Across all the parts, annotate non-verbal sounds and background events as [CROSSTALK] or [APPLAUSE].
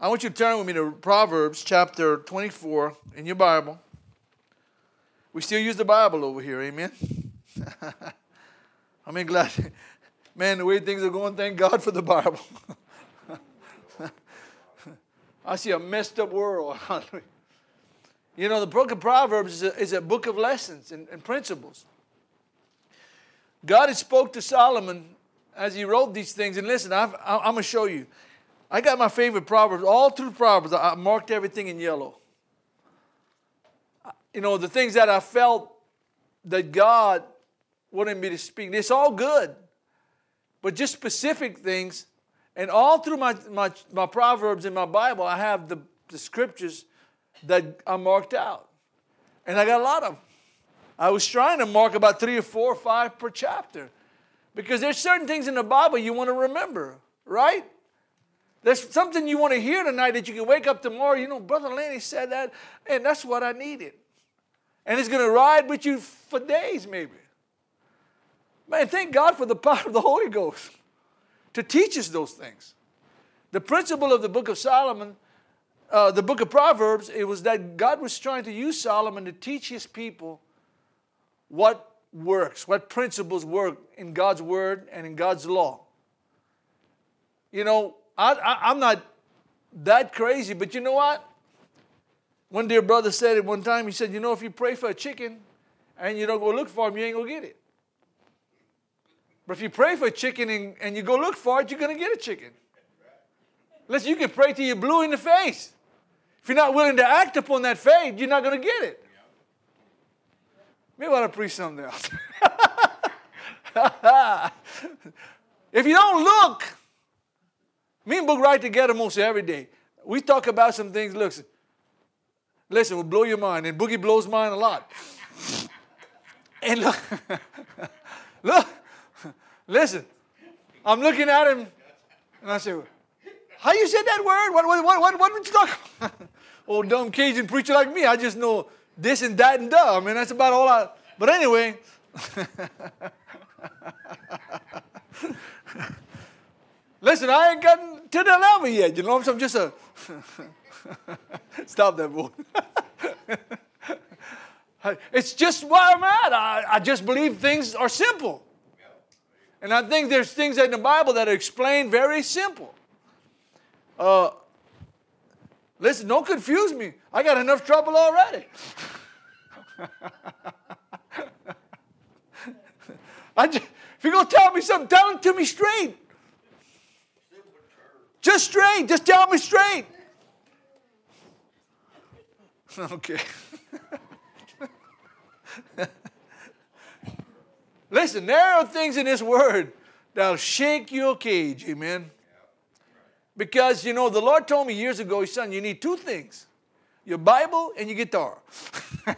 I want you to turn with me to Proverbs chapter 24 in your Bible. We still use the Bible over here, amen? [LAUGHS] I mean, glad, [LAUGHS] man, the way things are going, thank God for the Bible. [LAUGHS] I see a messed up world. you know, the book of Proverbs is a, is a book of lessons and, and principles. God had spoke to Solomon as he wrote these things. And listen, i am going to show you. I got my favorite Proverbs. All through Proverbs, I marked everything in yellow. You know, the things that I felt that God wanted me to speak. It's all good, but just specific things. And all through my, my, my Proverbs in my Bible, I have the, the scriptures that I marked out. And I got a lot of them. I was trying to mark about three or four or five per chapter because there's certain things in the Bible you want to remember, right? There's something you want to hear tonight that you can wake up tomorrow. You know, Brother Lanny said that, and that's what I needed. And it's going to ride with you for days, maybe. Man, thank God for the power of the Holy Ghost to teach us those things. The principle of the book of Solomon, uh, the book of Proverbs, it was that God was trying to use Solomon to teach his people what works, what principles work in God's word and in God's law. You know, I, I, I'm not that crazy, but you know what? One dear brother said it one time. He said, You know, if you pray for a chicken and you don't go look for him, you ain't to get it. But if you pray for a chicken and, and you go look for it, you're to get a chicken. Listen, you can pray till you're blue in the face. If you're not willing to act upon that faith, you're not to get it. Maybe I ought to preach something else. [LAUGHS] if you don't look, me and Book write together most every day. We talk about some things. Look, listen, will blow your mind, and Boogie blows mine a lot. [LAUGHS] and look, [LAUGHS] look, listen. I'm looking at him, and I say, "How you said that word? What, what, what, what, what did you talk?" [LAUGHS] Old dumb Cajun preacher like me, I just know this and that and duh. I mean, that's about all I. But anyway. Listen, I ain't gotten to the level yet. You know, what I'm just a. [LAUGHS] Stop that, boy. [LAUGHS] it's just where I'm at. I, I just believe things are simple. And I think there's things in the Bible that are explained very simple. Uh, Listen, don't confuse me. I got enough trouble already. [LAUGHS] just, if you're going to tell me something, tell it to me straight. Just straight. Just tell me straight. [LAUGHS] Okay. [LAUGHS] Listen, there are things in this word that'll shake your cage. Amen. Because, you know, the Lord told me years ago, son, you need two things your Bible and your guitar. [LAUGHS]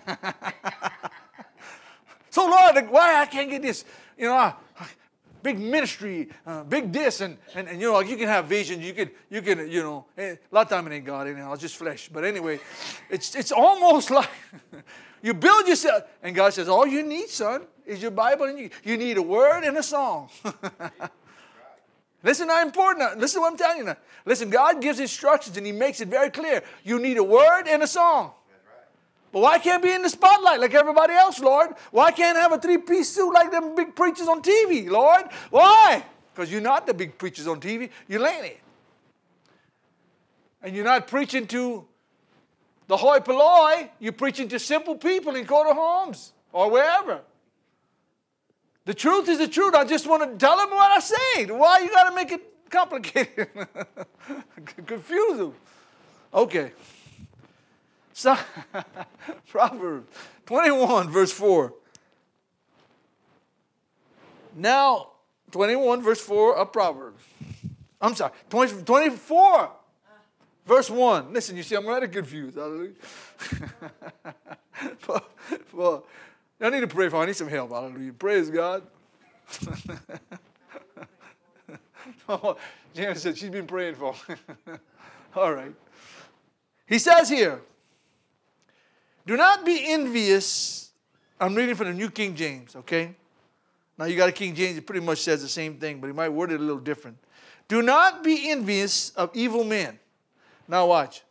so, Lord, why I can't get this, you know, big ministry, uh, big this, and, and, and, you know, like you can have visions, you can, you can, you know, eh, a lot of time it ain't God, anyhow, it's just flesh. But anyway, it's, it's almost [LAUGHS] like you build yourself, and God says, all you need, son, is your Bible, and you, you need a word and a song. [LAUGHS] Listen how important. Listen what I'm telling you now. Listen, God gives instructions and He makes it very clear. You need a word and a song. But why can't be in the spotlight like everybody else, Lord? Why can't I have a three-piece suit like them big preachers on TV, Lord? Why? Because you're not the big preachers on TV. You're Lanny. And you're not preaching to the hoi polloi. You're preaching to simple people in quarter homes or wherever. The truth is the truth. I just want to tell them what I say. Why you got to make it complicated? [LAUGHS] Confuse them. Okay. So, [LAUGHS] Proverbs 21, verse 4. Now, 21, verse 4 of Proverbs. I'm sorry, 20, 24, verse 1. Listen, you see, I'm rather confused. Hallelujah. [LAUGHS] well, well, I need to pray for. I need some help. Hallelujah. Praise God. [LAUGHS] Janet said she's been praying for. All right. He says here, do not be envious. I'm reading from the New King James, okay? Now you got a King James, it pretty much says the same thing, but he might word it a little different. Do not be envious of evil men, Now watch.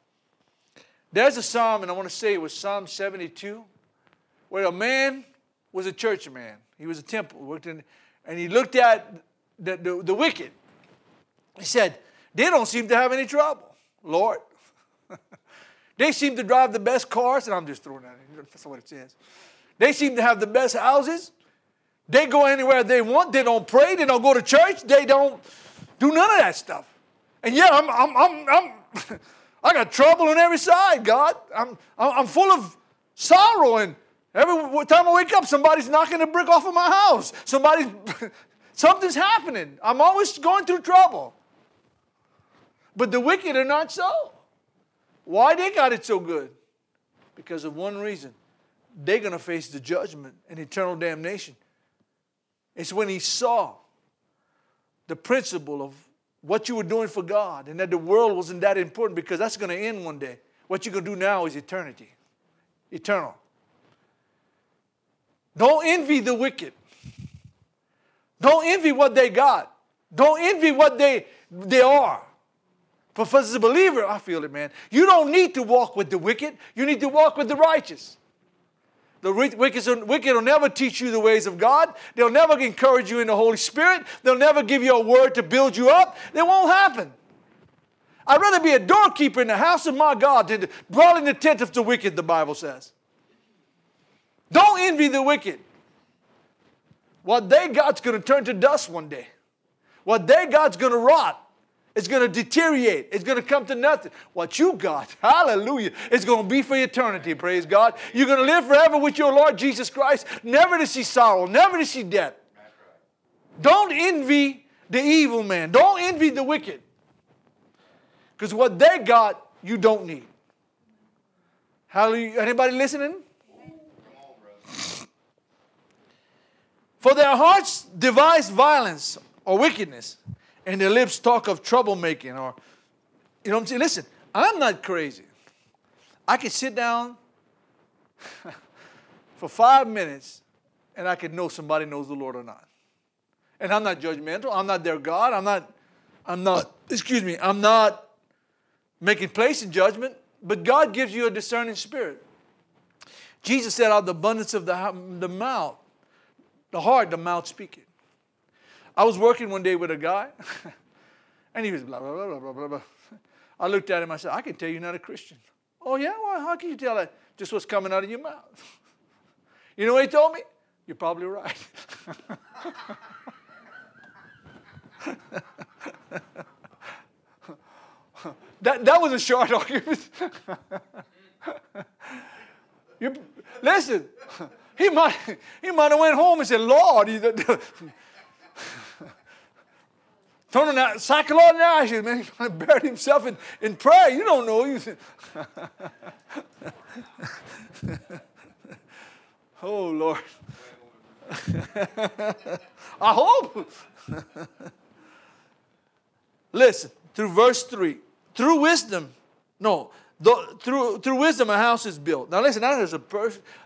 There's a psalm, and I want to say it was Psalm 72, where a man was a church man. He was a temple, worked in, and he looked at the, the, the wicked. He said, They don't seem to have any trouble, Lord. [LAUGHS] they seem to drive the best cars, and I'm just throwing that in. That's what it says. They seem to have the best houses. They go anywhere they want. They don't pray. They don't go to church. They don't do none of that stuff. And yeah, I'm, I'm, I'm, I'm [LAUGHS] I got trouble on every side, God. I'm, I'm full of sorrow, and every time I wake up, somebody's knocking a brick off of my house. Somebody's, [LAUGHS] something's happening. I'm always going through trouble. But the wicked are not so. Why they got it so good? Because of one reason. They're going to face the judgment and eternal damnation. It's when he saw the principle of what you were doing for God and that the world wasn't that important because that's going to end one day. What you're going to do now is eternity, eternal. Don't envy the wicked. Don't envy what they got. Don't envy what they, they are. But as a believer, I feel it, man. You don't need to walk with the wicked, you need to walk with the righteous. The wicked, wicked will never teach you the ways of God. They'll never encourage you in the Holy Spirit. They'll never give you a word to build you up. It won't happen. I'd rather be a doorkeeper in the house of my God than to dwell in the tent of the wicked, the Bible says. Don't envy the wicked. What they got's going to turn to dust one day. What they got's going to rot. It's going to deteriorate. It's going to come to nothing. What you got, [LAUGHS] hallelujah, is going to be for eternity, praise God. You're going to live forever with your Lord Jesus Christ, never to see sorrow, never to see death. Don't envy the evil man. Don't envy the wicked. Because what they got, you don't need. Hallelujah. Anybody listening? For their hearts devise violence or wickedness and their lips talk of troublemaking or, you know what I'm saying? Listen, I'm not crazy. I could sit down [LAUGHS] for five minutes and I could know somebody knows the Lord or not. And I'm not judgmental. I'm not their God. I'm not, I'm not, excuse me, I'm not making place in judgment, but God gives you a discerning spirit. Jesus said, out of the abundance of the, the mouth, the heart, the mouth speaking. I was working one day with a guy, [LAUGHS] and he was blah, blah, blah, blah, blah, blah. I looked at him, I said, I can tell you're not a Christian. Oh, yeah? Well, how can you tell that? Just what's coming out of your mouth. [LAUGHS] you know what he told me? You're probably right. [LAUGHS] that, that was a short argument. you, listen, he might, he might have went home and said, Lord, Turning that cycle on the ashes, man. [LAUGHS] He buried himself in, in prayer. You don't know. [LAUGHS] You [LAUGHS] oh, Lord. I hope. Listen, through verse 3. Through wisdom, no, the, through, through wisdom a house is built. Now listen, that is a,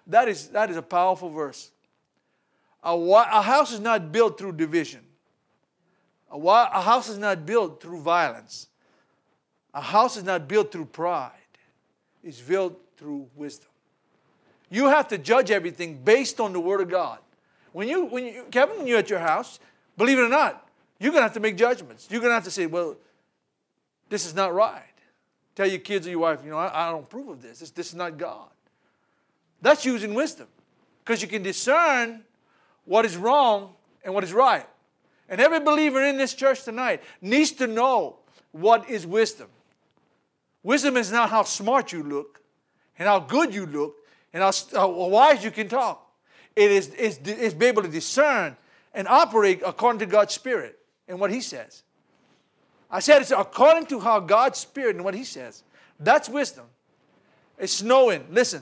that is, that is a powerful verse. A, a house is not built through division. A, a house is not built through violence. A house is not built through pride. It's built through wisdom. You have to judge everything based on the Word of God. When you, when you, Kevin, when you're at your house, believe it or not, you're going to have to make judgments. You're going to have to say, well, this is not right. Tell your kids or your wife, you know, I, I don't approve of this. this. This is not God. That's using wisdom because you can discern what is wrong and what is right. And every believer in this church tonight needs to know what is wisdom. Wisdom is not how smart you look and how good you look and how, how wise you can talk. It is it's, it's be able to discern and operate according to God's Spirit and what He says. I said it's according to how God's Spirit and what He says. That's wisdom. It's snowing. Listen,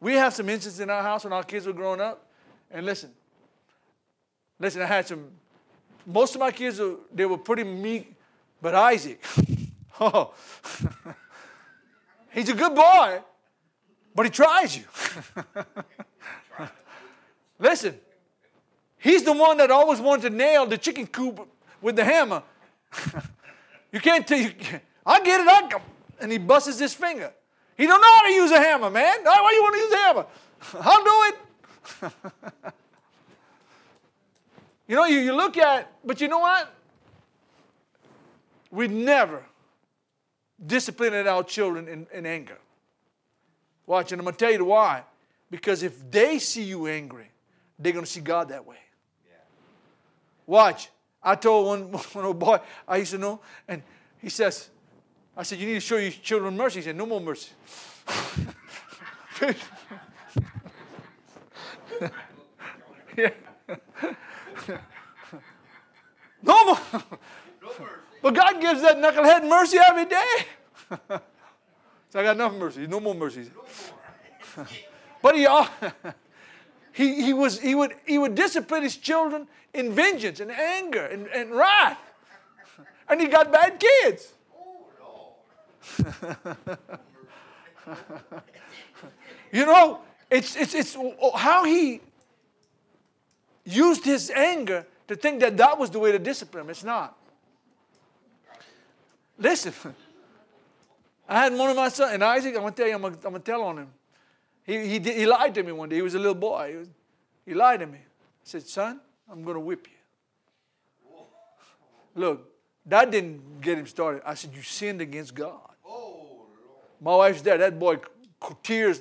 we have some instances in our house when our kids were growing up. And listen, listen, I had some most of my kids, they were pretty meek, but Isaac, [LAUGHS] oh, [LAUGHS] he's a good boy, but he tries you. [LAUGHS] Listen, he's the one that always wanted to nail the chicken coop with the hammer. you can't tell you. I get it. I, and he busts his finger. He don't know how to use a hammer, man. Why you want to use a hammer? I'll do it. You know, you, you look at, but you know what? We never disciplined our children in, in anger. Watch, and I'm going to tell you why. Because if they see you angry, they're going to see God that way. Yeah. Watch. I told one, [LAUGHS] one old boy I used to know, and he says, I said, You need to show your children mercy. He said, No more mercy. [LAUGHS] [LAUGHS] yeah. [LAUGHS] no more. But God gives that knucklehead mercy every day. [LAUGHS] so I got enough mercy. No more mercy. [LAUGHS] but he, he, he, was, he, would, he would discipline his children in vengeance and anger and, and wrath. And he got bad kids. you know, it's, it's, it's how he used his anger to think that that was the way to discipline him. It's not. Listen, [LAUGHS] I had one of my sons, and Isaac, I'm going to tell you, I'm going to tell on him. He, he, did, he lied to me one day. He was a little boy. He, was, he lied to me. I said, Son, I'm going to whip you. Look, that didn't get him started. I said, You sinned against God. Oh, my wife's there. That boy, tears.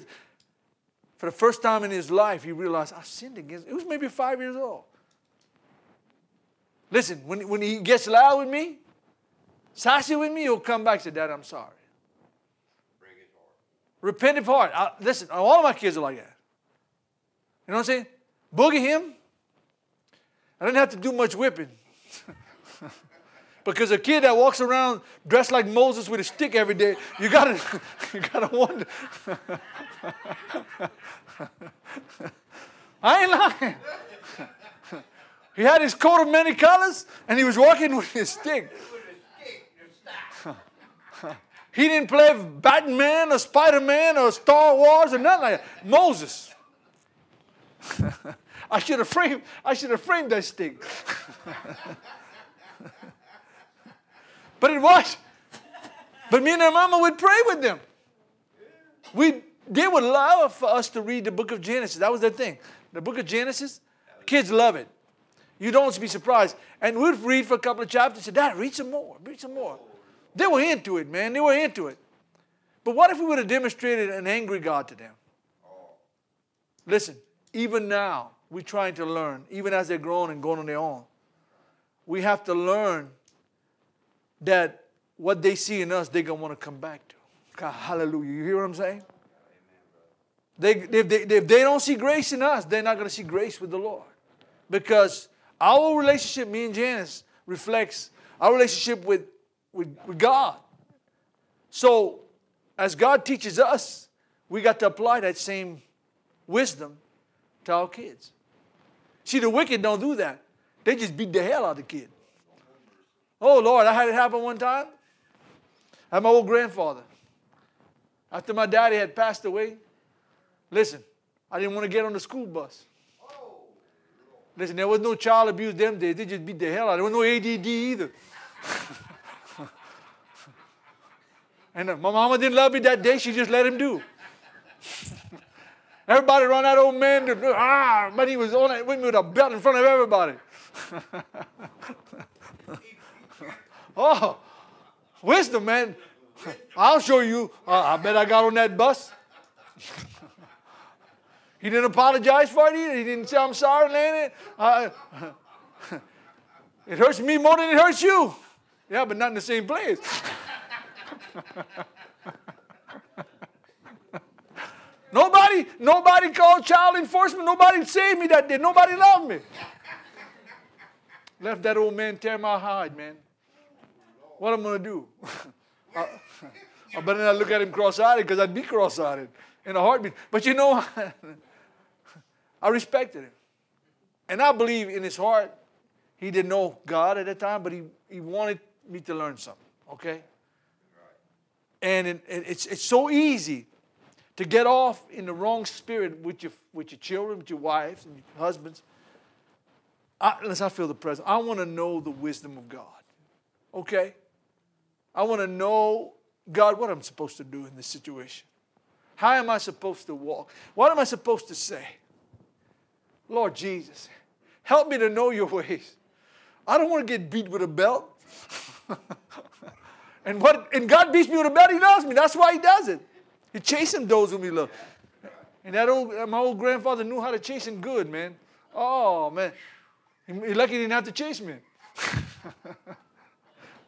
For the first time in his life, he realized, I sinned against. He was maybe five years old. Listen, when, when he gets loud with me, sassy with me, he'll come back and say, Dad, I'm sorry. His heart. Repentant heart. I, listen, all of my kids are like that. You know what I'm saying? Boogie him. I didn't have to do much whipping. [LAUGHS] because a kid that walks around dressed like Moses with a stick every day, you gotta, [LAUGHS] you gotta wonder. I ain't lying. He had his coat of many colors and he was walking with his stick. He didn't play Batman or Spider Man or Star Wars or nothing like that. Moses. [LAUGHS] I should have framed, I should have framed that stick. [LAUGHS] but it was. But me and their mama would pray with them. We they would love for us to read the book of Genesis. That was their thing. The book of Genesis, kids love it. You don't be surprised. And we'd read for a couple of chapters and say, Dad, read some more, read some more. They were into it, man. They were into it. But what if we would have demonstrated an angry God to them? Listen, even now, we're trying to learn, even as they're grown and going on their own. We have to learn that what they see in us, they're going to want to come back to. God, hallelujah. You hear what I'm saying? They, if, they, if they don't see grace in us, they're not going to see grace with the Lord. Because our relationship, me and Janice, reflects our relationship with, with, with God. So, as God teaches us, we got to apply that same wisdom to our kids. See, the wicked don't do that. They just beat the hell out of the kid. Oh, Lord, I had it happen one time. I had my old grandfather. After my daddy had passed away, listen, I didn't want to get on the school bus. Listen, there was no child abuse them days. They just beat the hell out. There was no ADD either. [LAUGHS] and uh, my mama didn't love me that day. She just let him do. [LAUGHS] Everybody around that old man, to, ah, but he was on it with me with a belt in front of everybody. [LAUGHS] oh, wisdom, man. I'll show you. Uh, I bet I got on that bus. he didn't apologize for it either. He didn't say, I'm sorry, Lanny. Uh, [LAUGHS] it hurts me more than it hurts you. Yeah, but not in the same place. [LAUGHS] Nobody, nobody called child enforcement. Nobody saved me that day. Nobody loved me. Left that old man tear my hide, man. What am I gonna do? I, [LAUGHS] uh, I better not look at him cross-eyed because I'd be cross-eyed in a heartbeat. But you know, [LAUGHS] I respected him, and I believe in his heart he didn't know God at that time, but he, he wanted me to learn something. Okay. And it, it, it's it's so easy to get off in the wrong spirit with your, with your children, with your wives and your husbands. I, unless I feel the presence. I want to know the wisdom of God. Okay? I want to know God, what I'm supposed to do in this situation? How am I supposed to walk? What am I supposed to say? Lord Jesus, help me to know your ways. I don't want to get beat with a belt. [LAUGHS] and what and God beats me with a belt, he loves me. That's why he does it. He chasing those whom he loves. And that old my old grandfather knew how to chase him good, man. Oh man. He lucky he didn't have to chase me. [LAUGHS]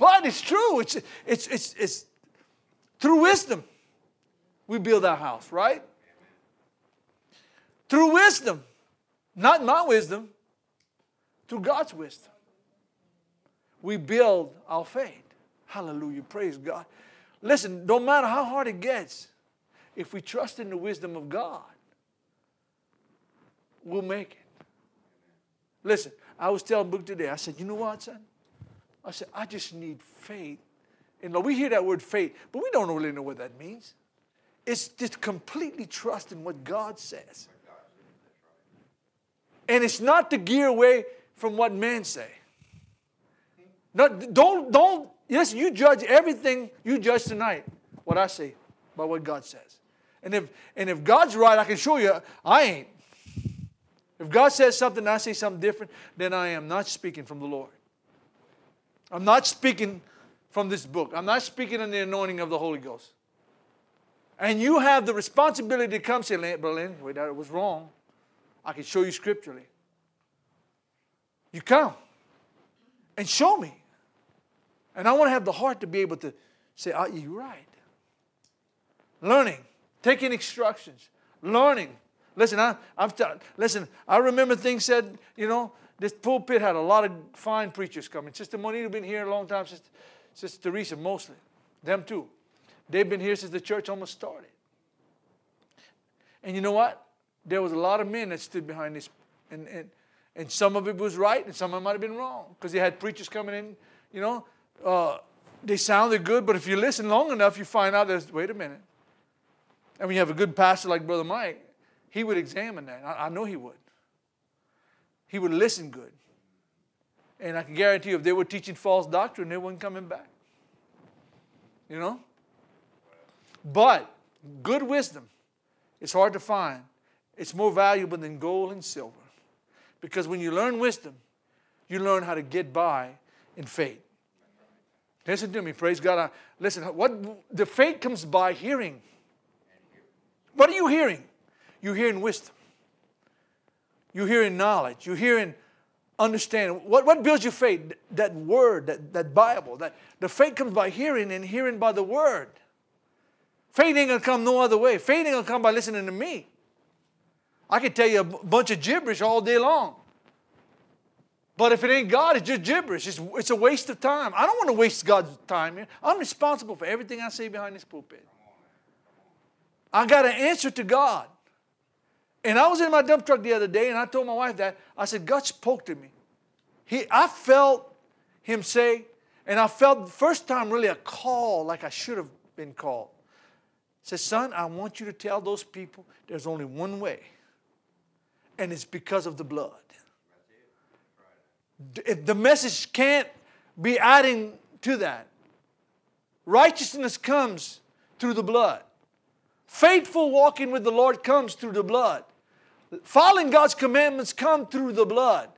but it's true. It's, it's, it's, it's through wisdom we build our house, right? Through wisdom. Not my wisdom, through God's wisdom. We build our faith. Hallelujah. Praise God. Listen, no matter how hard it gets, if we trust in the wisdom of God, we'll make it. Listen, I was telling Book today, I said, you know what, son? I said, I just need faith. And we hear that word faith, but we don't really know what that means. It's just completely trusting what God says. And it's not to gear away from what men say. No, don't, don't, yes, you judge everything you judge tonight, what I say, by what God says. And if, and if God's right, I can show you I ain't. If God says something I say something different, then I am not speaking from the Lord. I'm not speaking from this book. I'm not speaking in the anointing of the Holy Ghost. And you have the responsibility to come say, Berlin, wait, that was wrong. I can show you scripturally. You come and show me. And I want to have the heart to be able to say, oh, you're right. Learning, taking instructions, learning, Listen, I, I'm t- listen. I remember things said. You know, this pulpit had a lot of fine preachers coming. Sister Monita been here a long time. Sister, Sister Teresa mostly, them too. They've been here since the church almost started. And you know what? There was a lot of men that stood behind this, and and, and some of it was right, and some of it might have been wrong because they had preachers coming in. You know, uh, they sounded good, but if you listen long enough, you find out there's wait a minute. And when you have a good pastor like Brother Mike, he would examine that. I, I know he would. He would listen good. And I can guarantee you, if they were teaching false doctrine, they weren't coming back. You know? But good wisdom is hard to find. It's more valuable than gold and silver. Because when you learn wisdom, you learn how to get by in faith. Listen to me, praise God. I, listen, what the faith comes by hearing. What are you hearing? You're hearing wisdom. You're hearing knowledge. You're hearing understanding. What, what builds your faith? That word, that, that Bible. That the faith comes by hearing and hearing by the word. Faith ain't gonna come no other way. Faith ain't gonna come by listening to me. I could tell you a bunch of gibberish all day long. But if it ain't God, it's just gibberish. It's, it's a waste of time. I don't want to waste God's time here. I'm responsible for everything I say behind this pulpit. I got an answer to God. And I was in my dump truck the other day and I told my wife that. I said, God spoke to me. He, I felt him say, and I felt the first time really a call like I should have been called. He said, Son, I want you to tell those people there's only one way, and it's because of the blood. If the message can't be adding to that, righteousness comes through the blood. Faithful walking with the Lord comes through the blood. Following God's commandments come through the blood.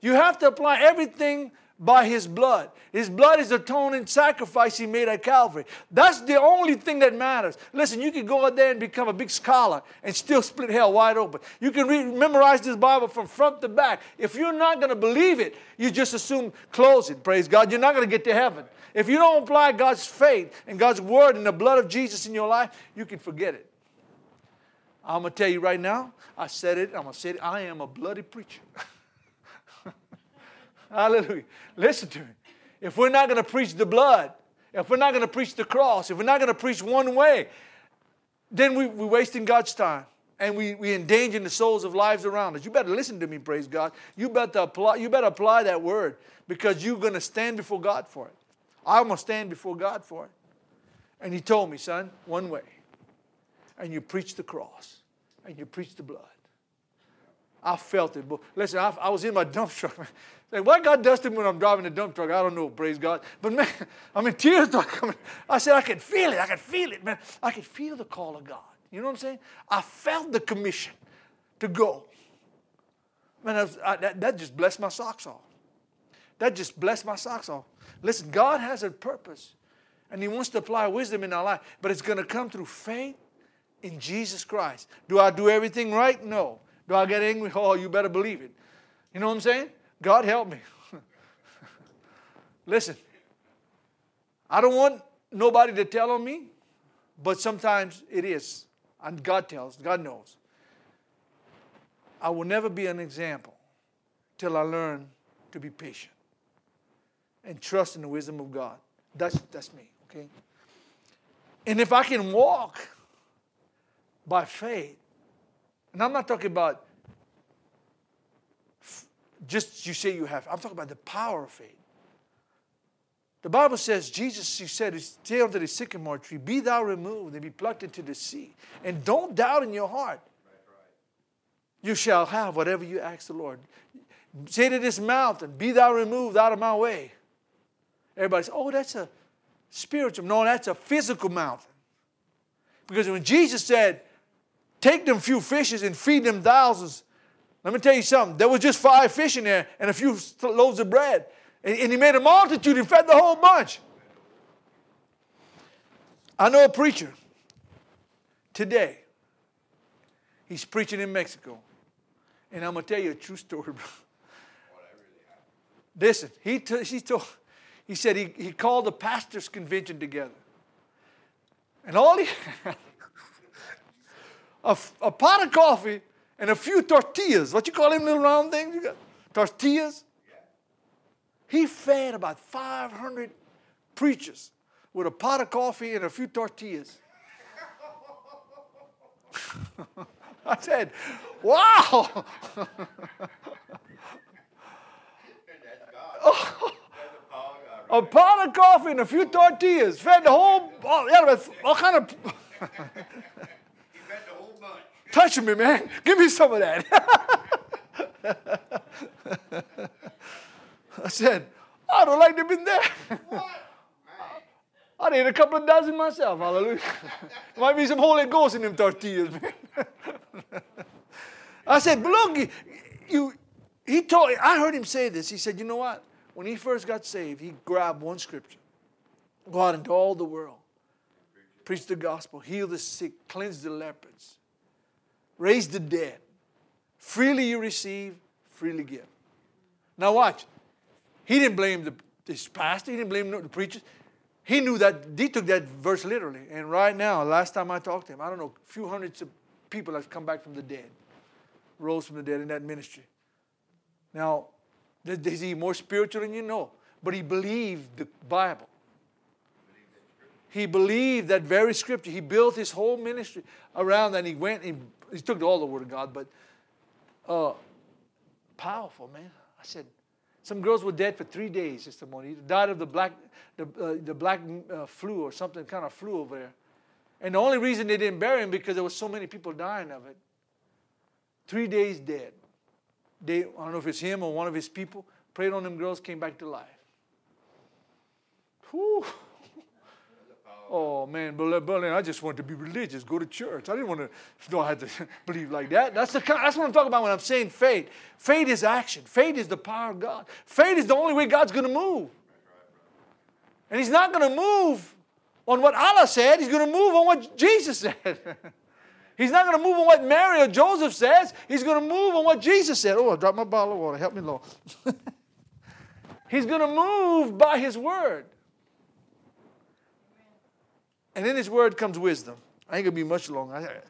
You have to apply everything by His blood. His blood is the atoning sacrifice He made at Calvary. That's the only thing that matters. Listen, you can go out there and become a big scholar and still split hell wide open. You can read, memorize this Bible from front to back. If you're not going to believe it, you just assume close it. Praise God. You're not going to get to heaven. If you don't apply God's faith and God's word and the blood of Jesus in your life, you can forget it. I'm going to tell you right now, I said it, I'm going to say it, I am a bloody preacher. [LAUGHS] Hallelujah. Listen to me. If we're not going to preach the blood, if we're not going to preach the cross, if we're not going to preach one way, then we, we're wasting God's time and we, we endangering the souls of lives around us. You better listen to me, praise God. You better apply, you better apply that word because you're going to stand before God for it. I'm going to stand before God for it. And he told me, son, one way and you preach the cross and you preach the blood. I felt it. Listen, I, I was in my [LAUGHS] dump truck. Like, what God dusted me when I'm driving a dump truck, I don't know, praise God. But man, [LAUGHS] I mean, tears started coming. I said, I can feel it. I can feel it, man. I can feel the call of God. You know what I'm saying? I felt the commission to go. Man, I was, I, that, that just blessed my socks off. That just blessed my socks off. Listen, God has a purpose, and He wants to apply wisdom in our life, but it's going to come through faith in Jesus Christ. Do I do everything right? No. Do I get angry? Oh, you better believe it. You know what I'm saying? God help me. [LAUGHS] Listen, I don't want nobody to tell on me, but sometimes it is. And God tells, God knows. I will never be an example till I learn to be patient and trust in the wisdom of God. That's, that's me, okay? And if I can walk by faith, and I'm not talking about just you say you have, I'm talking about the power of faith. The Bible says, Jesus, he said, stay under the sycamore tree, be thou removed and be plucked into the sea. And don't doubt in your heart. You shall have whatever you ask the Lord. Say to this mountain, be thou removed out of my way. Everybody says, oh, that's a spiritual. No, that's a physical mountain. Because when Jesus said, take them few fishes and feed them thousands, let me tell you something. There was just five fish in there and a few loaves of bread. And, and he made a multitude and fed the whole bunch. I know a preacher today. He's preaching in Mexico. And I'm going to tell you a true story, [LAUGHS] bro. Listen, he, t- he, he said he, he called the pastor's convention together. And all he [LAUGHS] a, a pot of coffee and a few tortillas. What you call them little round things? You got tortillas. He fed about 500 preachers with a pot of coffee and a few tortillas. [LAUGHS] I said, wow. [LAUGHS] a pot of coffee and a few tortillas fed the whole, all, all kind of. [LAUGHS] Touch me, man. Give me some of that. [LAUGHS] I said, I don't like to be there. [LAUGHS] I ate a couple of dozen myself. Hallelujah. [LAUGHS] Might be some Holy Ghost in them tortillas, man. I said, but look, you, he told, I heard him say this. He said, you know what? When he first got saved, he grabbed one scripture. Go out into all the world. Preach the gospel. Heal the sick. Cleanse the lepers raise the dead. Freely you receive, freely give. Now watch. He didn't blame the this pastor, he didn't blame the preachers. He knew that he took that verse literally. And right now, last time I talked to him, I don't know, a few hundreds of people have come back from the dead, rose from the dead in that ministry. Now, is he more spiritual than you know? But he believed the Bible. He believed that very scripture. He built his whole ministry around that. And he went and he took all the word of God, but uh, powerful, man. I said, some girls were dead for three days, Sister Moni. Died of the black, the, uh, the black uh, flu or something kind of flu over there. And the only reason they didn't bury him because there was so many people dying of it. Three days dead. They, I don't know if it's him or one of his people, prayed on them girls, came back to life. Whew. Oh man, Berlin, I just wanted to be religious, go to church. I didn't want to [LAUGHS] know I had to [LAUGHS] believe like that. That's, the, that's what I'm talking about when I'm saying faith. Faith is action. Faith is the power of God. Faith is the only way God's going to move. And He's not going to move on what Allah said, He's going to move on what Jesus said. [LAUGHS] He's not going to move on what Mary or Joseph says. He's going to move on what Jesus said. Oh, I dropped my bottle of water. Help me, Lord. He's going to move by His word. And in His Word comes wisdom. I ain't gonna be much longer.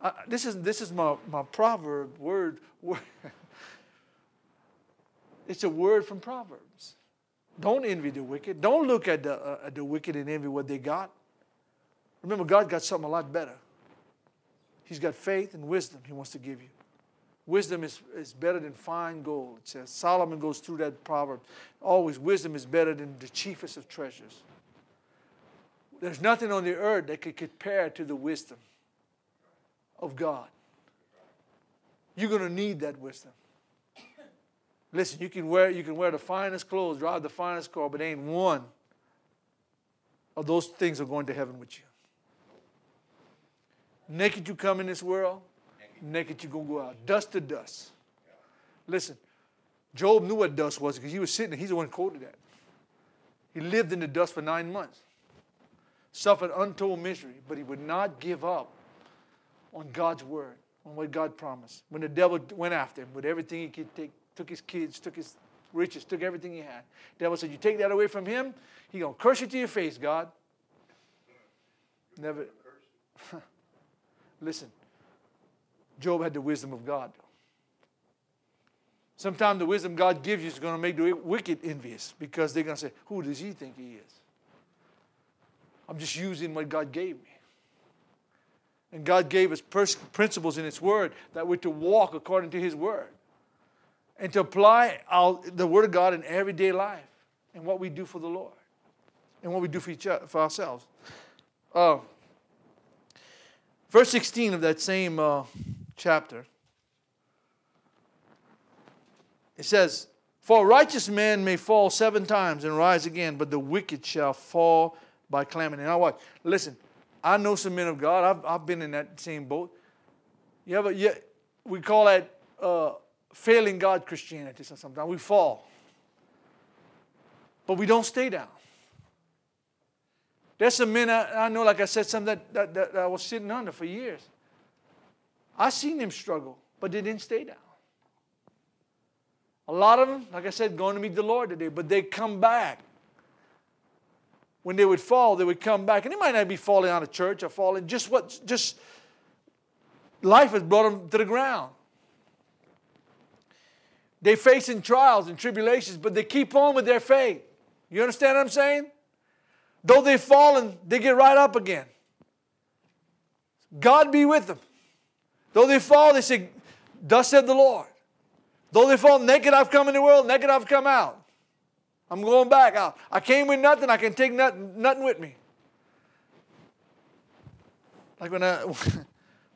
I, I, this is this is my my proverb word. word. [LAUGHS] it's a word from Proverbs. Don't envy the wicked. Don't look at the uh, at the wicked and envy what they got. Remember, God got something a lot better. He's got faith and wisdom He wants to give you. Wisdom is, is better than fine gold. It says Solomon goes through that proverb. Always, wisdom is better than the chiefest of treasures. There's nothing on the earth that could compare to the wisdom of God. You're going to need that wisdom. Listen, you can wear you can wear the finest clothes, drive the finest car, but ain't one of those things are going to heaven with you. Naked you come in this world, naked you gonna go out. Dust to dust. Listen, Job knew what dust was because he was sitting there. He's the one quoted that. He lived in the dust for nine months, suffered untold misery, but he would not give up on God's word, on what God promised. When the devil went after him with everything he could take, took his kids, took his riches, took everything he had. The devil said, You take that away from him, he gonna curse you to your face, God. Never [LAUGHS] listen. Job had the wisdom of God. Sometimes the wisdom God gives you is going to make the wicked envious because they're going to say, Who does he think he is? I'm just using what God gave me. And God gave us principles in His Word that we're to walk according to His Word and to apply our, the Word of God in everyday life and what we do for the Lord and what we do for, each other, for ourselves. Uh, verse 16 of that same uh, chapter. It says, For a righteous man may fall seven times and rise again, but the wicked shall fall by calamity. Now, watch. Listen, I know some men of God. I've, I've been in that same boat. You ever, you, we call that uh, failing God Christianity sometimes. We fall. But we don't stay down. There's some men I, I know, like I said, some that, that, that, I was sitting under for years. I seen them struggle, but they didn't stay down. A lot of them, like I said, going to meet the Lord today, but they come back. When they would fall, they would come back. And they might not be falling out of church or falling, just what, just life has brought them to the ground. They're facing trials and tribulations, but they keep on with their faith. You understand what I'm saying? Though they've fallen, they get right up again. God be with them. Though they fall, they say, Thus said the Lord. Though they fall naked, I've come in the world, naked, I've come out. I'm going back out. I came with nothing, I can take nothing, nothing with me. Like when I,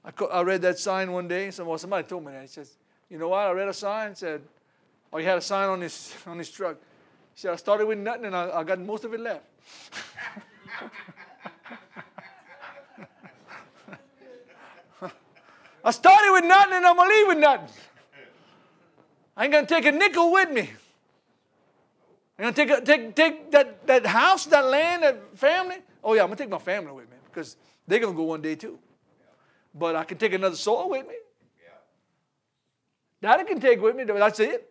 [LAUGHS] I read that sign one day, somebody told me that. He says, You know what? I read a sign, said, Oh, he had a sign on his, [LAUGHS] on his truck. He said, I started with nothing and I, I got most of it left. [LAUGHS] I started with nothing and I'm going to leave with nothing. I ain't going to take a nickel with me. I'm going to take, take, take that, that house, that land, that family. Oh, yeah, I'm going to take my family with me because they're going to go one day too. But I can take another soul with me. That I can take with me. That's it.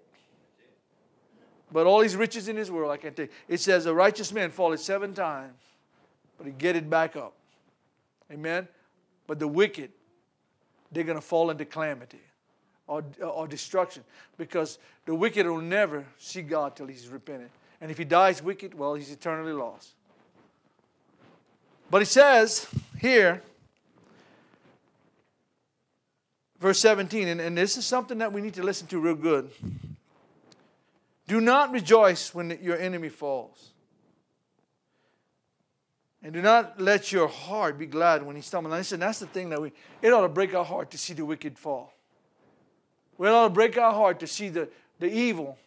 But all these riches in this world, I can't take. It says a righteous man falleth seven times, but he get it back up. Amen. But the wicked, they're going to fall into calamity or, or destruction because the wicked will never see God till he's repented. And if he dies wicked, well, he's eternally lost. But he says here, verse 17, and, and this is something that we need to listen to real good. Do not rejoice when your enemy falls. And do not let your heart be glad when he stumbles. Now, listen, that's the thing that we, it ought to break our heart to see the wicked fall. It ought to break our heart to see the, the evil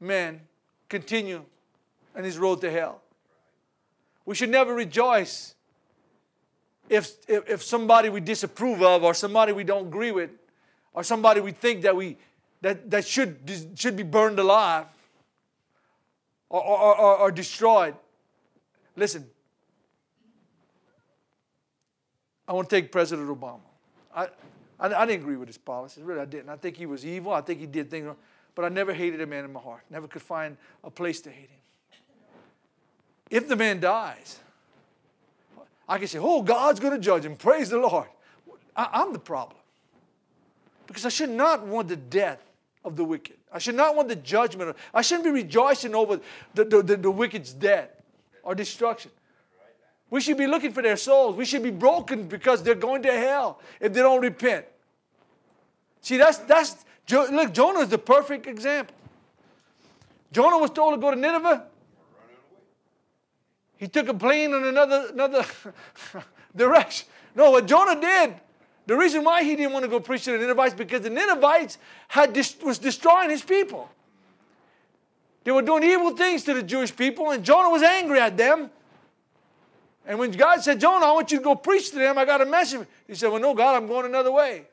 man continue on his road to hell. We should never rejoice if, if, if somebody we disapprove of or somebody we don't agree with or somebody we think that, we, that, that should, should be burned alive or, or, or, or destroyed. Listen, I want to take President Obama. I, I, I, didn't agree with his policies, really, I didn't. I think he was evil. I think he did things. But I never hated a man in my heart. Never could find a place to hate him. If the man dies, I can say, oh, God's going to judge him. Praise the Lord. I, I'm the problem. Because I should not want the death of the wicked. I should not want the judgment. I shouldn't be rejoicing over the, the, the, the wicked's death or destruction. We should be looking for their souls. We should be broken because they're going to hell if they don't repent. See, that's, that's look, Jonah is the perfect example. Jonah was told to go to Nineveh. He took a plane in another, another [LAUGHS] direction. No, what Jonah did, The reason why he didn't want to go preach to the Ninevites because the Ninevites had was destroying his people. They were doing evil things to the Jewish people, and Jonah was angry at them. And when God said, Jonah, I want you to go preach to them, I got a message. He said, Well, no, God, I'm going another way.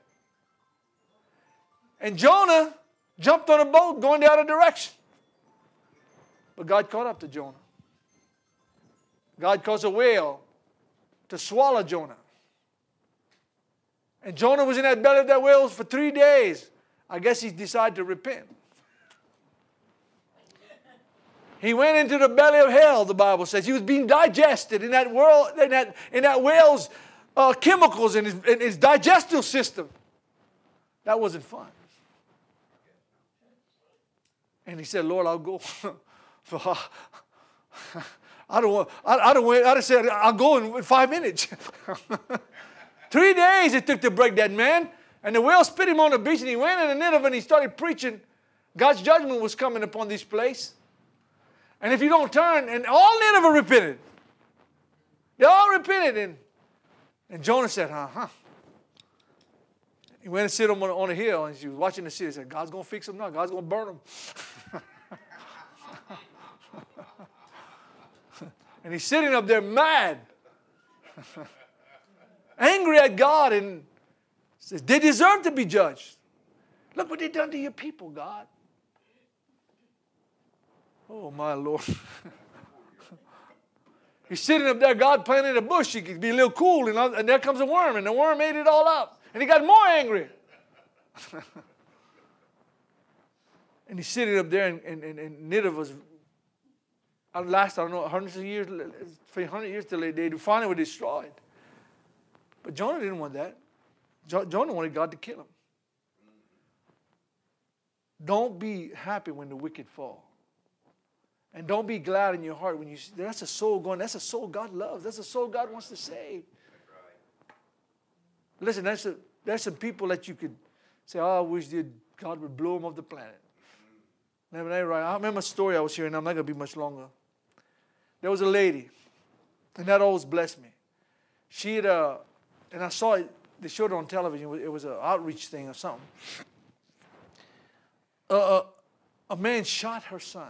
And Jonah jumped on a boat going the other direction. But God caught up to Jonah. God caused a whale to swallow Jonah. And Jonah was in that belly of that whale for three days. I guess he decided to repent. He went into the belly of hell, the Bible says. He was being digested in that world, in that, in that whale's uh, chemicals in his, in his digestive system. That wasn't fun. And he said, Lord, I'll go. [LAUGHS] I don't want, I, I don't want, I just said, I'll go in five minutes. [LAUGHS] Three days it took to break that man. And the whale spit him on the beach and he went in the Nineveh and he started preaching. God's judgment was coming upon this place. And if you don't turn, and all Nineveh repented. They all repented. And, and Jonah said, huh, huh. He went and sit on, on a hill and she was watching the city. He said, God's going to fix them now. God's going to burn them. [LAUGHS] and he's sitting up there mad, [LAUGHS] angry at God, and says, They deserve to be judged. Look what they've done to your people, God. Oh, my Lord. [LAUGHS] He's sitting up there, God planted a bush. He could be a little cool, and, and there comes a worm, and the worm ate it all up. And he got more angry. [LAUGHS] and he's sitting up there, and, and, and and Nineveh's last, I don't know, hundreds of years, 300 years till they, they finally were destroyed. But Jonah didn't want that. Jonah wanted God to kill him. Don't be happy when the wicked fall. And don't be glad in your heart when you see that's a soul going, that's a soul God loves. That's a soul God wants to save. Listen, that's a, there's some people that you could say, oh, I wish God would blow them off the planet. Never, never right. I remember a story I was hearing, I'm not going to be much longer. There was a lady, and that always blessed me. She had, uh, and I saw it, they showed it on television, it was an outreach thing or something. Uh, uh, a man shot her son.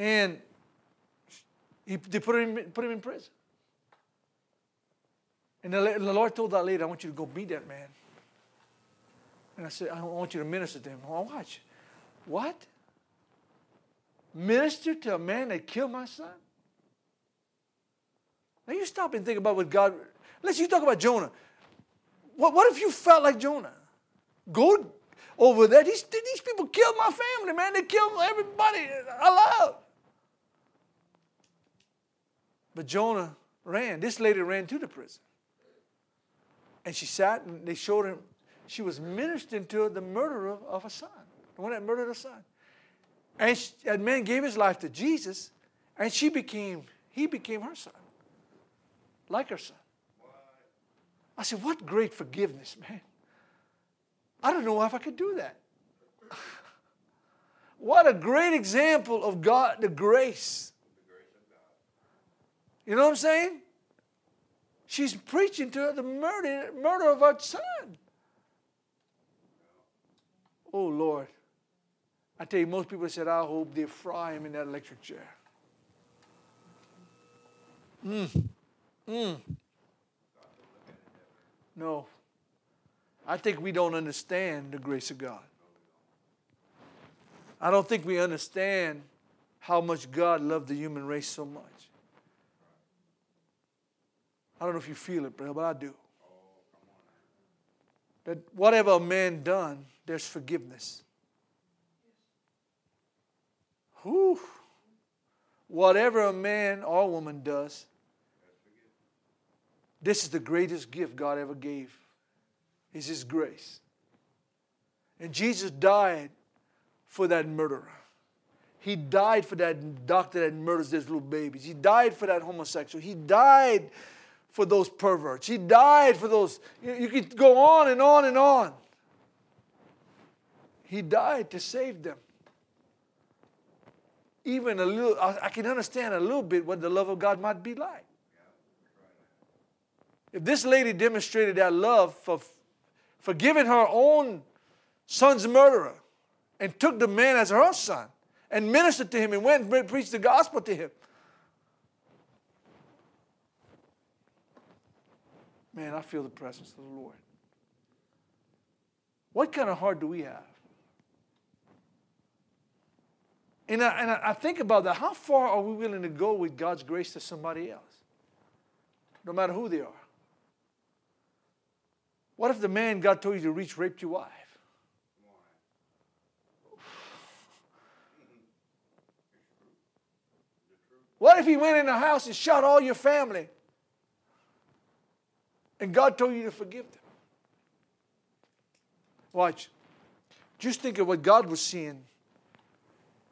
And he, they put him, put him in prison. And the, the Lord told that lady, I want you to go meet that man. And I said, I want you to minister to him. Oh, watch. What? Minister to a man that killed my son? Now you stop and think about what God. Let's you talk about Jonah. What, what if you felt like Jonah? Go over there. These, these people killed my family, man. They killed everybody I love. But Jonah ran. This lady ran to the prison. And she sat and they showed him, she was ministering to the murderer of a son, the one that murdered her son. And that man gave his life to Jesus, and she became, he became her son, like her son. I said, What great forgiveness, man. I don't know if I could do that. [LAUGHS] what a great example of God, the grace. You know what I'm saying? She's preaching to her the murder, murder of her son. Oh, Lord. I tell you, most people said, I hope they fry him in that electric chair. Mm. Mm. No. I think we don't understand the grace of God. I don't think we understand how much God loved the human race so much. I don't know if you feel it, brother, but I do. That whatever a man done, there's forgiveness. Whew. Whatever a man or woman does, this is the greatest gift God ever gave. Is his grace. And Jesus died for that murderer. He died for that doctor that murders those little babies. He died for that homosexual. He died for those perverts. He died for those. You, you could go on and on and on. He died to save them. Even a little, I, I can understand a little bit what the love of God might be like. If this lady demonstrated that love for forgiving her own son's murderer and took the man as her son and ministered to him and went and preached the gospel to him. Man, I feel the presence of the Lord. What kind of heart do we have? And I, and I think about that. How far are we willing to go with God's grace to somebody else? No matter who they are. What if the man God told you to reach raped your wife? What if he went in the house and shot all your family? And God told you to forgive them? Watch. Just think of what God was seeing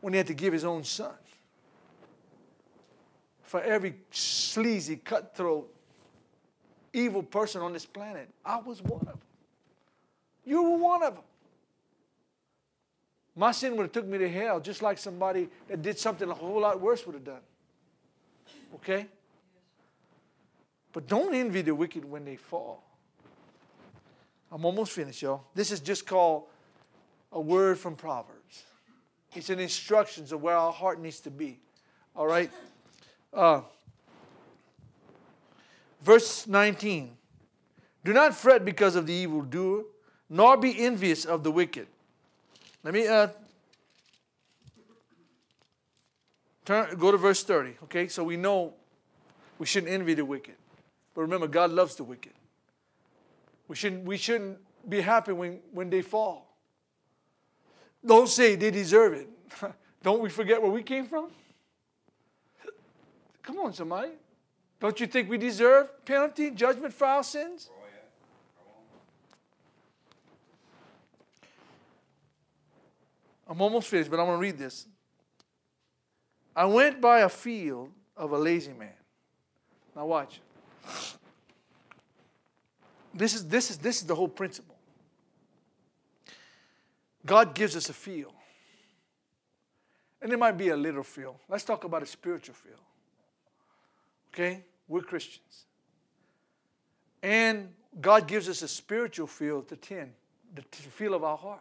when he had to give his own son. For every sleazy, cutthroat, evil person on this planet, I was one of them. You were one of them. My sin would have took me to hell just like somebody that did something a whole lot worse would have done. Okay? But don't envy the wicked when they fall. I'm almost finished, y'all. This is just called a word from Proverbs. It's an instructions of where our heart needs to be. All right? Uh, verse 19. Do not fret because of the evildoer, nor be envious of the wicked. Let me uh, turn, go to verse 30. Okay, so we know we shouldn't envy the wicked. But remember, God loves the wicked. We shouldn't, we shouldn't be happy when, when they fall. Don't say they deserve it. [LAUGHS] Don't we forget where we came from? Come on, somebody. Don't you think we deserve penalty, judgment for our sins? Oh, I'm almost finished, but I'm going to read this. I went by a field of a lazy man. Now, watch. This is, this is, this is the whole principle. God gives us a feel. And it might be a little feel. Let's talk about a spiritual feel. Okay? We're Christians. And God gives us a spiritual feel to tend, the feel of our heart.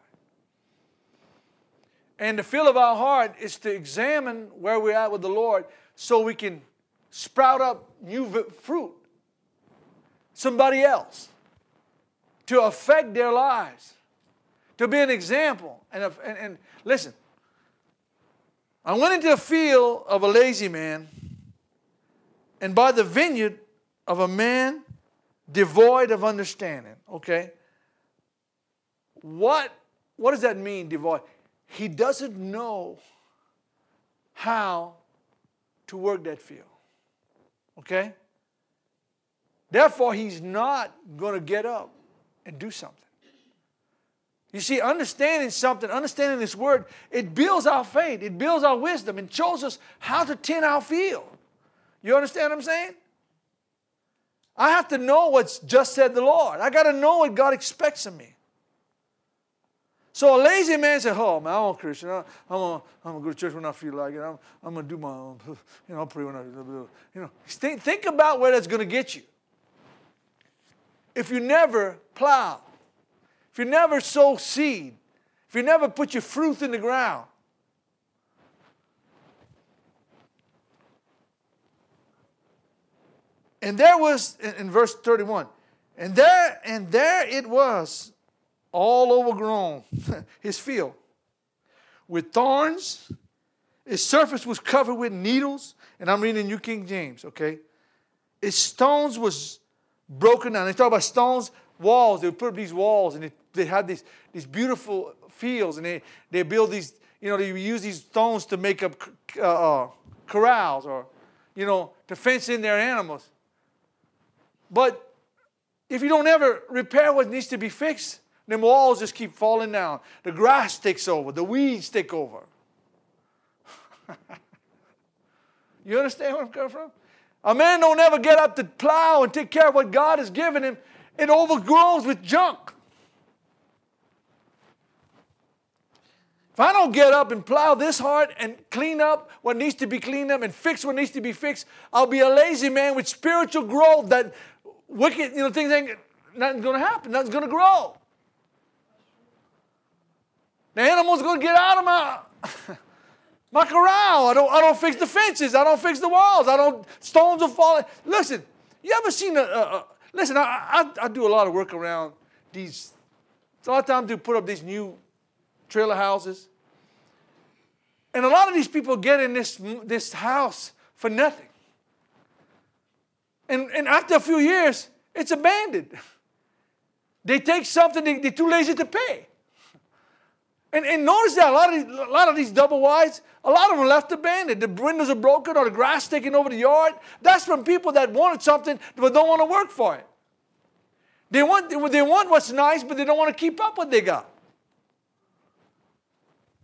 And the feel of our heart is to examine where we're at with the Lord so we can sprout up new fruit. Somebody else. To affect their lives. To be an example. And, and, and listen, I went into a field of a lazy man and by the vineyard of a man devoid of understanding. Okay? What, what does that mean, devoid? He doesn't know how to work that field. Okay? Therefore, he's not going to get up and do something. You see, understanding something, understanding this word, it builds our faith, it builds our wisdom, and shows us how to tend our field. You understand what I'm saying? I have to know what's just said the Lord. I got to know what God expects of me. So a lazy man said, "Oh man, I'm a Christian. I'm gonna, I'm go to church when I feel like it. I'm, I'm gonna do my, own, [LAUGHS] you know, I'll pray when I, you know." Think, think about where that's gonna get you. If you never plow, if you never sow seed, if you never put your fruit in the ground, and there was in, verse 31 and there and there it was all overgrown, [LAUGHS] his field, with thorns. His surface was covered with needles, and I'm reading New King James, okay? His stones was broken down. They talk about stones, walls. They would put up these walls, and they, they had these, these beautiful fields, and they, they build these, you know, they use these stones to make up uh, uh, corrals or, you know, to fence in their animals. But if you don't ever repair what needs to be fixed, them walls just keep falling down. The grass takes over, the weeds take over. [LAUGHS] you understand where I'm coming from? A man don't ever get up to plow and take care of what God has given him. It overgrows with junk. If I don't get up and plow this hard and clean up what needs to be cleaned up and fix what needs to be fixed, I'll be a lazy man with spiritual growth that wicked, you know, things ain't, nothing's to happen. Nothing's to grow. The animal's to get out of my, [LAUGHS] my corral. I don't, I don't fix the fences. I don't fix the walls. I don't, stones are falling. Listen, you ever seen a, a, a listen, I, I, I, do a lot of work around these, a lot of times to put up these new trailer houses. And a lot of these people get in this, this house for nothing. And, and after a few years, it's abandoned. [LAUGHS] They take something they, they're too lazy to pay. And, and notice that a lot, of these, a lot of these double wides, a lot of them left abandoned. The windows are broken or the grass taking over the yard. That's from people that wanted something but don't want to work for it. They want, they want what's nice, but they don't want to keep up what they got.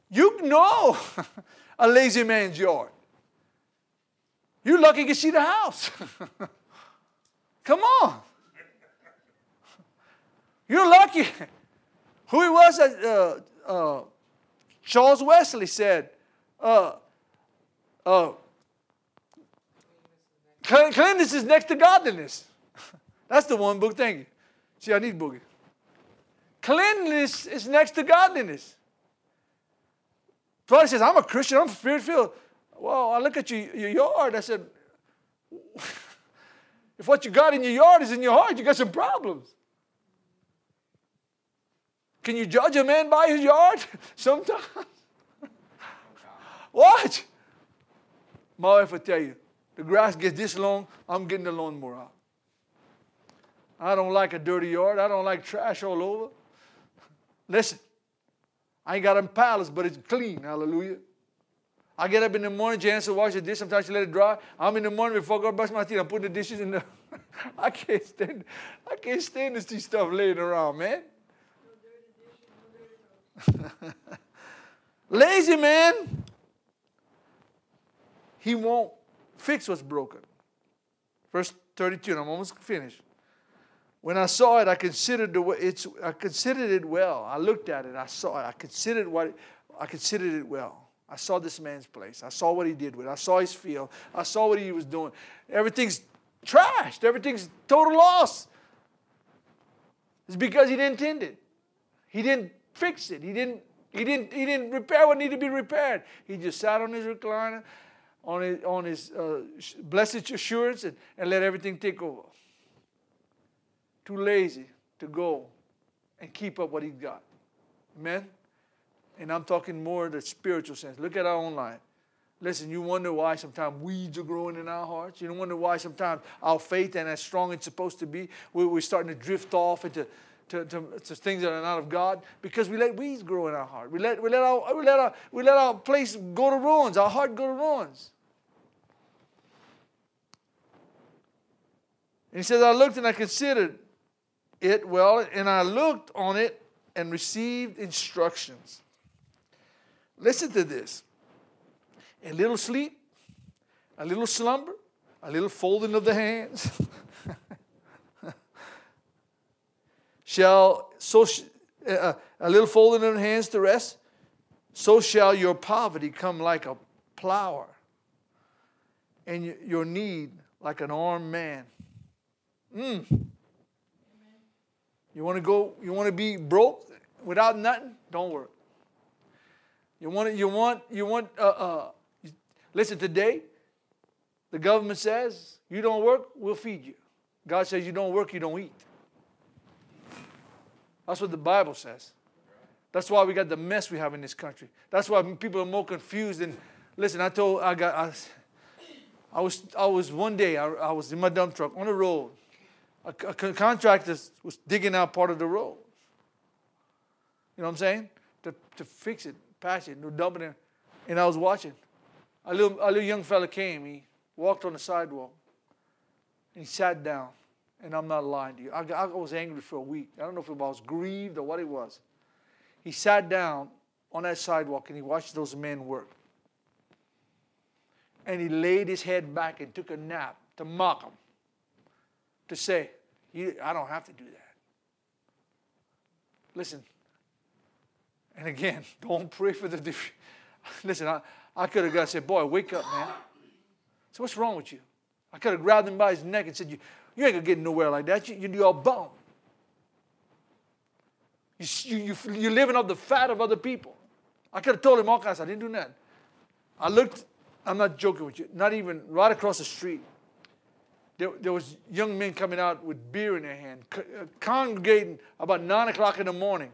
You know [LAUGHS] a lazy man's yard. You're lucky you can see the house. [LAUGHS] Come on. You're lucky. [LAUGHS] Who he was, uh, uh, Charles Wesley said, uh, uh, cleanliness is next to godliness. [LAUGHS] That's the one book. You. See, I need boogie. Cleanliness is next to godliness. Somebody says, I'm a Christian, I'm spirit filled. Well, I look at you, your yard. I said, [LAUGHS] if what you got in your yard is in your heart, you got some problems. Can you judge a man by his yard? [LAUGHS] Sometimes. [LAUGHS] What? My wife will tell you, the grass gets this long, I'm getting the lawnmower out. I don't like a dirty yard. I don't like trash all over. Listen, I ain't got a palace, but it's clean. Hallelujah. I get up in the morning, Janice will wash the dish. Sometimes she let it dry. I'm in the morning before God go brush my teeth. I'm putting the dishes in the. [LAUGHS] I can't stand. I can't stand to see stuff laying around, man. [LAUGHS] Lazy man, he won't fix what's broken. Verse 32, and I'm almost finished. When I saw it, I considered the way it's I considered it well. I looked at it, I saw it, I considered what I considered it well. I saw this man's place. I saw what he did with it. I saw his field. I saw what he was doing. Everything's trashed. Everything's total loss. It's because he didn't tend it. He didn't fix it. He didn't, he didn't, he didn't repair what needed to be repaired. He just sat on his recliner, on his, on his uh, blessed assurance, and, and let everything take over. Too lazy to go and keep up what he got. Amen? And I'm talking more the spiritual sense. Look at our own life. Listen, you wonder why sometimes weeds are growing in our hearts. You wonder why sometimes our faith ain't as strong as it's supposed to be. We're starting to drift off into to, to, to, things that are not of God because we let weeds grow in our heart. We let, we let, our, we let, our, we let our place go to ruins, our heart go to ruins. And he says, I looked and I considered it well, and I looked on it and received instructions. Listen to this a little sleep, a little slumber, a little folding of the hands. [LAUGHS] shall so sh- uh, a little folding in the hands to rest, so shall your poverty come like a plower, and your need like an armed man. Mm. You want to go? You want to be broke without nothing? Don't work. You want? You want? You want? Uh, uh, listen, today, the government says you don't work, we'll feed you. God says you don't work, you don't eat. That's what the Bible says. That's why we got the mess we have in this country. That's why people are more confused. And listen, I told I got I, I was I was one day I, I, was in my dump truck on the road. A, a contractor was digging out part of the road. You know what I'm saying? To, to fix it, patch it, no dumping it. And I was watching. A little, a little young fella came. He walked on the sidewalk. And he sat down. And I'm not lying to you. I, I was angry for a week. I don't know if it was grieved or what it was. He sat down on that sidewalk and he watched those men work. And he laid his head back and took a nap to mock them, to say, I don't have to do that. Listen, and again, [LAUGHS] don't pray for the. [LAUGHS] Listen, I, I could have got said, Boy, wake up, man. So, what's wrong with you? I could have grabbed him by his neck and said, you, You ain't gonna get nowhere like that. You, you're all bum. You, you, you're living off the fat of other people. I could have told him all kinds. I didn't do that. I looked, I'm not joking with you, not even right across the street. There, there was young men coming out with beer in their hand, uh, congregating about 9 o'clock in the morning,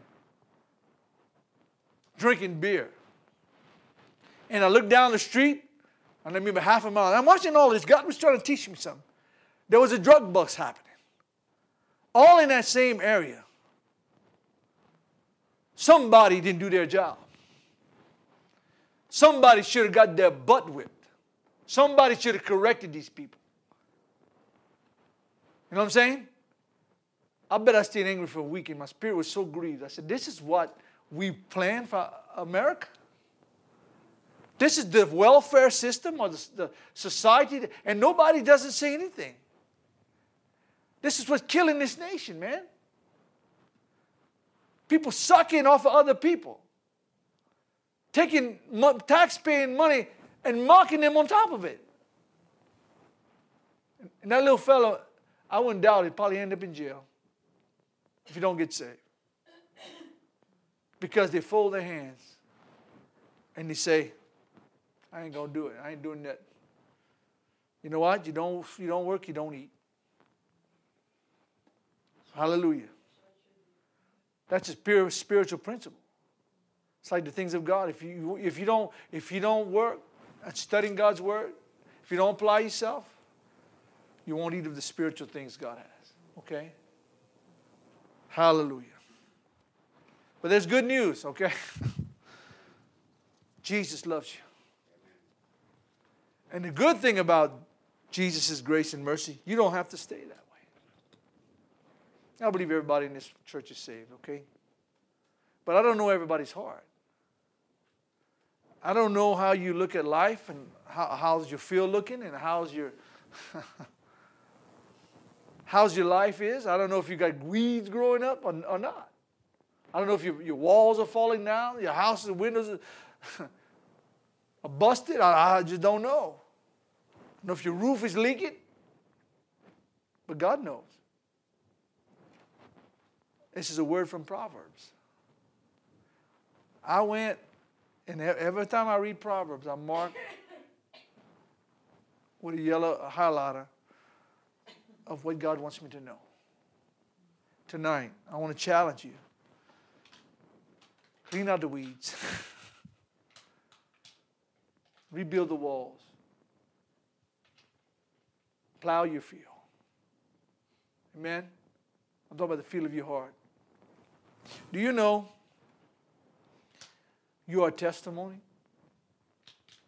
drinking beer. And I looked down the street, and maybe half a mile. I'm watching all this. God was trying to teach me something. There was a drug bust happening, all in that same area. Somebody didn't do their job. Somebody should have got their butt whipped. Somebody should have corrected these people. You know what I'm saying? I bet I stayed angry for a week and my spirit was so grieved. I said, This is what we plan for America? This is the welfare system or the, the society, and nobody doesn't say anything. This is what's killing this nation, man. People sucking off of other people, taking tax-paying money and mocking them on top of it. And that little fellow, I wouldn't doubt he'd probably end up in jail if you don't get saved. Because they fold their hands and they say, I ain't gonna do it. I ain't doing that. You know what? You don't you don't work, you don't eat. Hallelujah. That's a pure spiritual principle. It's like the things of God. If you, if you, don't, if you don't work at studying God's word, if you don't apply yourself, you won't eat of the spiritual things God has. Okay? Hallelujah. But there's good news, okay? [LAUGHS] Jesus loves you. And the good thing about Jesus' grace and mercy, you don't have to stay way. I believe everybody in this church is saved, okay? But I don't know everybody's heart. I don't know how you look at life and how, how's your feel looking and how's your [LAUGHS] how's your life is. I don't know if you got weeds growing up or, or not. I don't know if your, your walls are falling down, your house and windows are, [LAUGHS] are busted. I, I just don't know. I don't know if your roof is leaking, but God knows. This is a word from Proverbs. I went, and every time I read Proverbs, I mark [LAUGHS] with a yellow highlighter of what God wants me to know. Tonight, I want to challenge you. Clean out the weeds. [LAUGHS] Rebuild the walls. Plow your field. Amen? I'm talking about the field of your heart. Do you know you are testimony?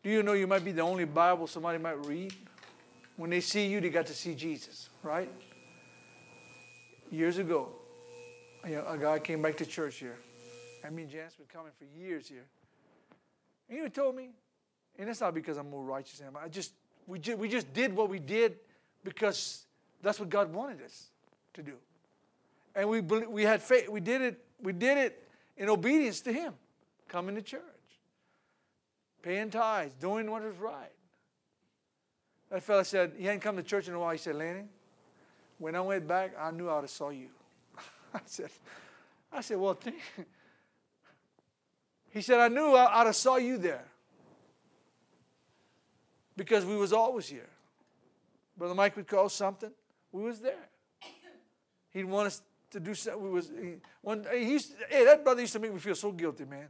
Do you know you might be the only Bible somebody might read? When they see you, they got to see Jesus, right? Years ago, a guy came back to church here. I mean, Jan's been coming for years here. And he told me, and it's not because I'm more righteous than him. I just we, just we just did what we did because that's what God wanted us to do. And we, we had faith. We did it we did it in obedience to Him, coming to church, paying tithes, doing what is right. That fellow said, he hadn't come to church in a while. He said, Lanny, when I went back, I knew I would have saw you. [LAUGHS] I said, I said, well. [LAUGHS] He said, I knew I'd have saw you there. Because we was always here. Brother Mike would call something, we was there. He'd want us to do something. We was eh, he, one. Eh, he used hey, eh, that brother used to make me feel so guilty, man.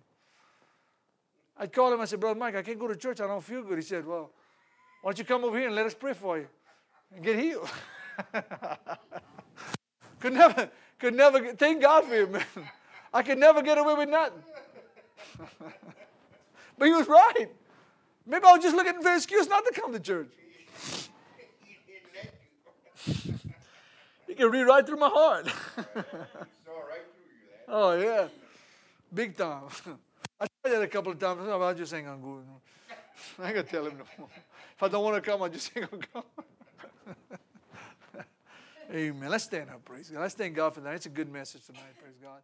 I'd call him. I said, Brother Mike, I can't go to church. I don't feel good. He said, Well, why don't you come over here and let us pray for you and get healed? [LAUGHS] could never, could never. Thank God for you, man. I could never get away with nothing. [LAUGHS] but he was right. Maybe I was just looking for an excuse not to come to church. He can read right through my heart. [LAUGHS] oh, yeah. Big time. I tried that a couple of times. I oh, just ain't going to go. I ain't going to tell him no more. If I don't want to come, I just ain't going to come. [LAUGHS] Amen. Let's stand up, praise God. Let's thank God for that. It's a good message tonight, praise God.